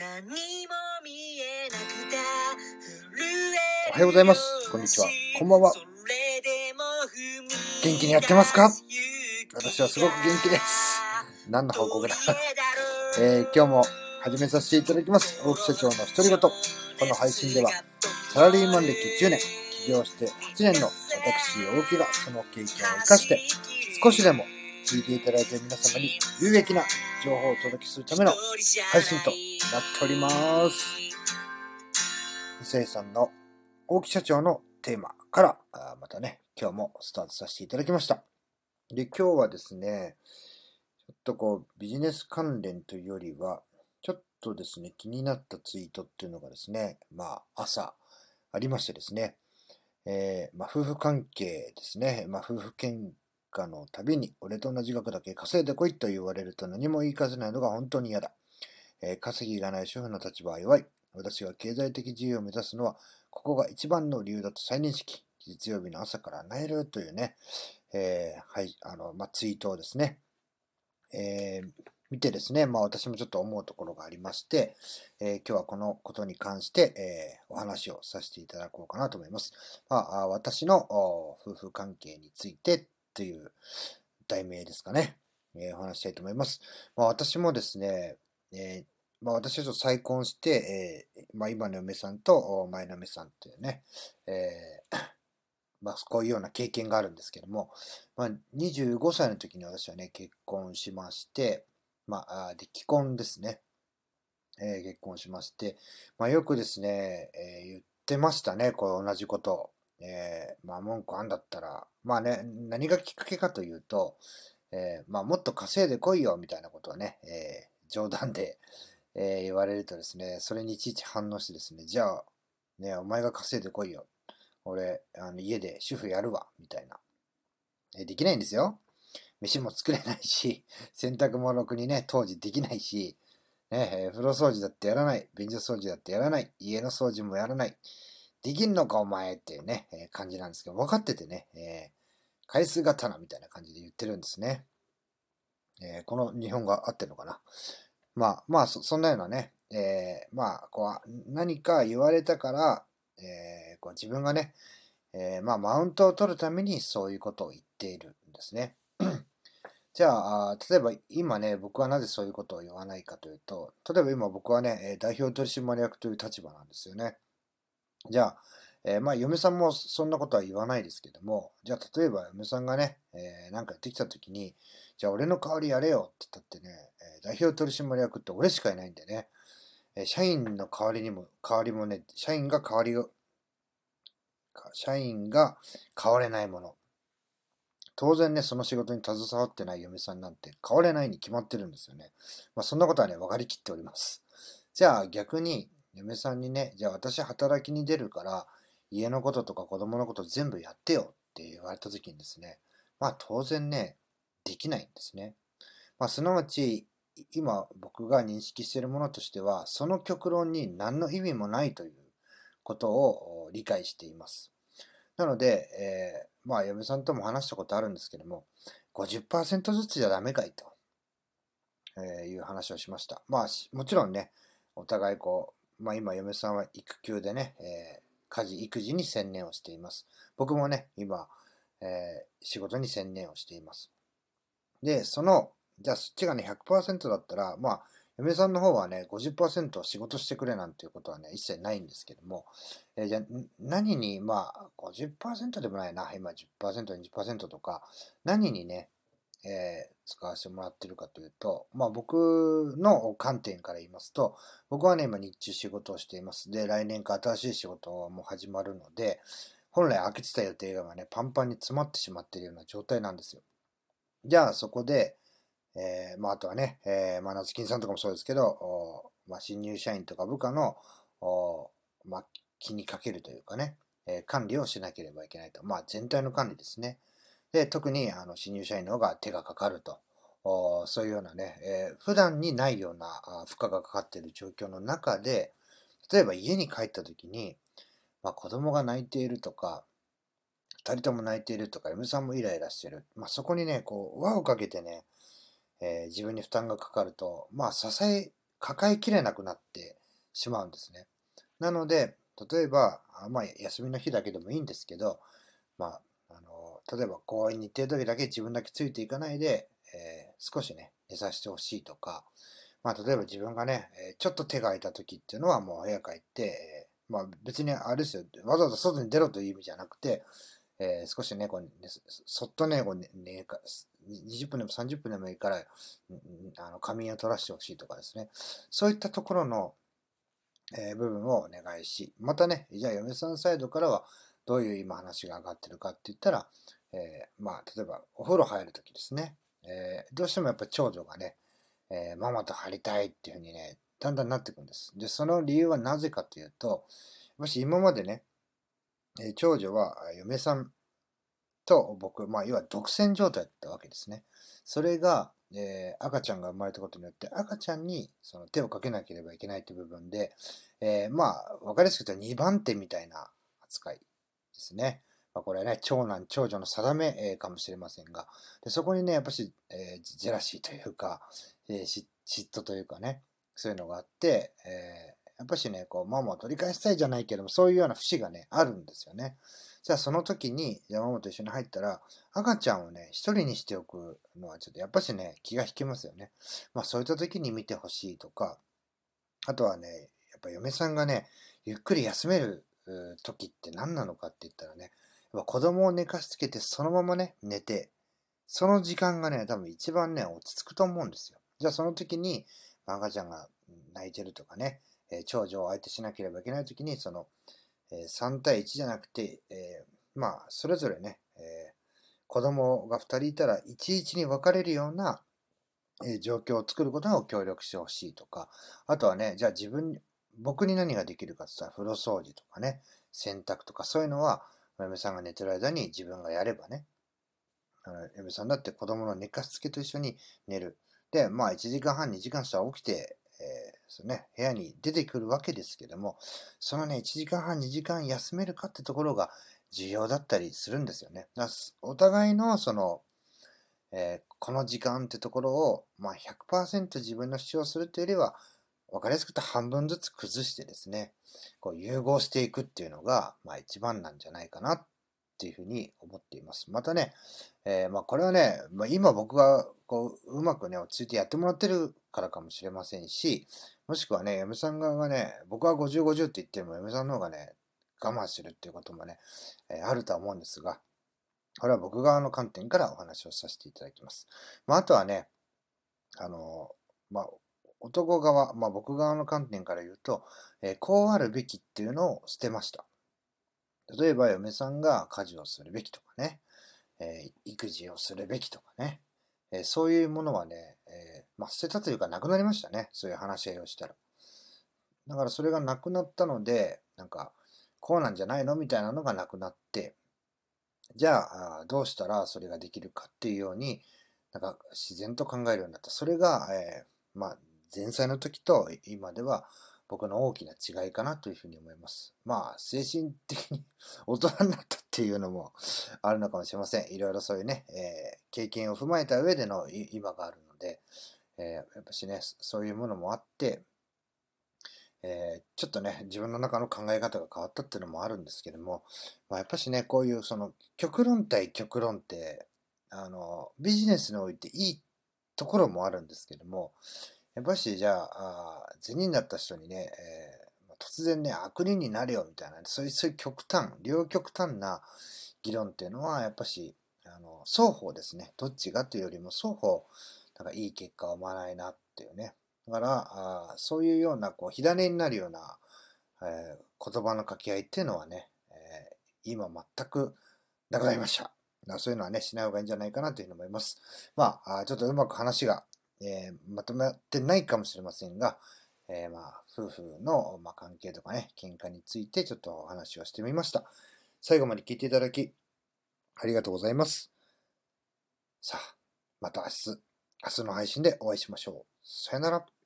何も見えなくて震えおはようございますこんにちはこんばんは元気にやってますか？出私はすごく元気です。何の報告だ？ええー今日も始めさせていただきます。大木社長の独り言。この配信では、サラリーマン歴10年、起業して8年の私、大木がその経験を生かして、少しでも聞いていただいて皆様に有益な情報をお届けするための配信となっております。生さんの大木社長のテーマから、またね、今日もスタートさせていただきました。で、今日はですね、ちょっとこう、ビジネス関連というよりは、ちょっとですね、気になったツイートっていうのがですね、まあ、朝ありましてですね、えーまあ、夫婦関係ですね、まあ、夫婦喧嘩のたびに、俺と同じ額だけ稼いでこいと言われると何も言い返せないのが本当に嫌だ。えー稼ぎがない主婦の立場は弱い。私が経済的自由を目指すのは、ここが一番の理由だと再認識。月曜日の朝から萎えるというね、えーはい、あの、まあ、ツイートをですね、えー見てですね、まあ私もちょっと思うところがありまして、えー今日はこのことに関して、えーお話をさせていただこうかなと思います。まあ、私の夫婦関係についてという題名ですかね、えーお話したいと思います。まあ私もですね、えーまあ私はちょっと再婚して、えーまあ今の嫁さんと前の嫁さんっていうね、えー まあこういうような経験があるんですけども、まあ25歳の時に私はね、結婚しまして、まあ、で、既婚ですね。えー結婚しまして、まあよくですね、えー言ってましたね、こう同じことを。えーまあ文句あんだったら、まあね、何がきっかけかというと、えーまあもっと稼いでこいよみたいなことをね、えー冗談で、えー言われるとですね、それにいちいち反応してですね、じゃあ、ね、お前が稼いでこいよ。俺、あの家で主婦やるわ、みたいな。えできないんですよ。飯も作れないし、洗濯もろくにね、当時できないし、ね、え風呂掃除だってやらない、便所掃除だってやらない、家の掃除もやらない。できんのかお前っていうね、えー感じなんですけど、分かっててね、えー回数刀みたいな感じで言ってるんですね。えーこの日本語合ってるのかな？まあ、まあそ、そんなようなね、えーまあ、こう、何か言われたから、えーこう自分がね、えーまあ、マウントを取るためにそういうことを言っているんですね。じゃあ、例えば今ね、僕はなぜそういうことを言わないかというと、例えば今僕はね、代表取締役という立場なんですよね。じゃあ、えーまあ、嫁さんもそんなことは言わないですけども、じゃあ、例えば嫁さんがね、えーなんかやってきたときに、じゃあ、俺の代わりやれよって言ったってね、え代表取締役って俺しかいないんでね、え社員の代わりにも、代わりもね、社員が代わりを、社員が変われないもの。当然ね、その仕事に携わってない嫁さんなんて変われないに決まってるんですよね。まあ、そんなことはね、分かりきっております。じゃあ逆に、嫁さんにね、じゃあ私働きに出るから、家のこととか子供のこと全部やってよって言われた時にですね、まあ当然ね、できないんですね。まあすなわち、今僕が認識しているものとしては、その極論に何の意味もないということを理解しています。なので、えーまあ嫁さんとも話したことあるんですけども、50%ずつじゃダメかいと、えいう話をしました。まあもちろんね、お互いこう、まあ今嫁さんは育休でね、えー家事、育児に専念をしています。僕もね、今、えー仕事に専念をしています。で、その、じゃあそっちがね、100%だったら、まあ、嫁さんの方はね、50%仕事してくれなんていうことはね、一切ないんですけども、えーじゃあ、何に、まあ、50%でもないな、今10%、20%とか、何にね、えー使わせてもらってるかというと、まあ僕の観点から言いますと、僕はね、今日中仕事をしています。で、来年から新しい仕事も始まるので、本来空けてた予定がね、パンパンに詰まってしまってるような状態なんですよ。じゃあそこで、えーまああとはね、えーまあ夏金さんとかもそうですけど、おまあ新入社員とか部下の、まあ気にかけるというかね、えー管理をしなければいけないと。まあ全体の管理ですね。で、特にあの新入社員の方が手がかかると。そういうようなね、えー普段にないような負荷がかかっている状況の中で、例えば家に帰った時に、まあ、子供が泣いているとか、二人とも泣いているとか、嫁さんもイライラしてる。まあ、そこにね、こう、輪をかけてね、えー自分に負担がかかると、まあ、支え抱えきれなくなってしまうんですね。なので、例えば、まあ、休みの日だけでもいいんですけど、まあ、例えば公園に行ってる時だけ自分だけついていかないで、えー、少しね、寝させてほしいとか、まあ、例えば自分がね、ちょっと手が空いた時っていうのはもう部屋帰って、まあ別にあれですよ、わざわざ外に出ろという意味じゃなくて、えー、少しね、こうそっとね、こうねね20分でも30分でもいいから、あの仮眠を取らせてほしいとかですね、そういったところの、えー、部分をお願いし、またね、じゃあ嫁さんサイドからはどういう今話が上がってるかって言ったら、えー、まあ、例えばお風呂入るときですね、えー、どうしてもやっぱ長女がね、えママと入りたいっていうふうにね、だんだんなっていくんです。で、その理由はなぜかというと、もし今までね、え長女は嫁さんと僕、まあ、要は独占状態だったわけですね。それが、えー、赤ちゃんが生まれたことによって、赤ちゃんにその手をかけなければいけないという部分で、えー、まあ、わかりやすく言うと2番手みたいな扱いですね。まあ、これはね、長男、長女の定め、えー、かもしれませんが、でそこにね、やっぱし、えー、ジェラシーというか、えー、嫉妬というかね、そういうのがあって、え、やっぱしね、こう、ママを取り返したいじゃないけども、そういうような節がね、あるんですよね。じゃあその時に山本と一緒に入ったら、赤ちゃんをね、一人にしておくのはちょっとやっぱしね、気が引けますよね。まあそういった時に見てほしいとか、あとはね、やっぱ嫁さんがね、ゆっくり休める時って何なのかって言ったらね、子供を寝かしつけてそのままね、寝て、その時間がね、多分一番ね、落ち着くと思うんですよ。じゃあその時に、赤ちゃんが泣いてるとかね、え長女を相手しなければいけない時に、その、え3対1じゃなくて、えまあ、それぞれね、え子供が2人いたら、いちいちに分かれるような、え状況を作ることを協力してほしいとか、あとはね、じゃあ自分、僕に何ができるかって言ったら、風呂掃除とかね、洗濯とかそういうのは、嫁さんが寝てる間に自分がやればね、あの嫁さんだって子供の寝かしつけと一緒に寝る。で、まあ1時間半、2時間したら起きて、えーね、部屋に出てくるわけですけども、そのね、1時間半、2時間休めるかってところが重要だったりするんですよね。お互いのその、えー、この時間ってところを、まあ100%自分の主張するというよりは、分かりやすく言うと半分ずつ崩してですね、こう融合していくっていうのが、まあ一番なんじゃないかなっていうふうに思っています。またね、えー、まあこれはね、まあ、今僕がこううまくね、落ち着いてやってもらってるからかもしれませんし、もしくはね、嫁さん側がね、僕は50、50って言っても嫁さんの方がね、我慢するっていうこともね、えー、あるとは思うんですが、これは僕側の観点からお話をさせていただきます。まああとはね、あの、まあ男側、まあ僕側の観点から言うと、えー、こうあるべきっていうのを捨てました。例えば嫁さんが家事をするべきとかね、えー、育児をするべきとかね、えー、そういうものはね、えまあ、捨てたというかなくなりましたね。そういう話し合いをしたら。だからそれがなくなったので、なんか、こうなんじゃないのみたいなのがなくなって、じゃあ、どうしたらそれができるかっていうように、なんか自然と考えるようになった。それが、えー、まあ、前菜の時と今では、僕の大きな違いかなというふうに思います。まあ、精神的に 大人になったっていうのもあるのかもしれません。いろいろそういうね、えー、経験を踏まえた上での今があるので、えー、やっぱしね、そういうものもあって、えー、ちょっとね、自分の中の考え方が変わったっていうのもあるんですけども、まあ、やっぱしね、こういうその極論対極論って、あの、ビジネスにおいていいところもあるんですけども、やっぱし、じゃあ、善人だった人にね、えー、突然ね、悪人になるよみたいな、そういうそういう極端、両極端な議論っていうのは、やっぱし、あの双方ですね、どっちがというよりも双方、なんかいい結果を生まないなっていうね。だから、あそういうような、こう、火種になるような、えー、言葉の掛け合いっていうのはね、えー、今全くなくなりました。そういうのはね、しない方がいいんじゃないかなというふうに思います。まあ、ちょっとうまく話がえー、まとまってないかもしれませんが、えー、まあ、夫婦の、まあ、関係とかね、喧嘩についてちょっとお話をしてみました。最後まで聞いていただき、ありがとうございます。さあ、また明日、明日の配信でお会いしましょう。さよなら。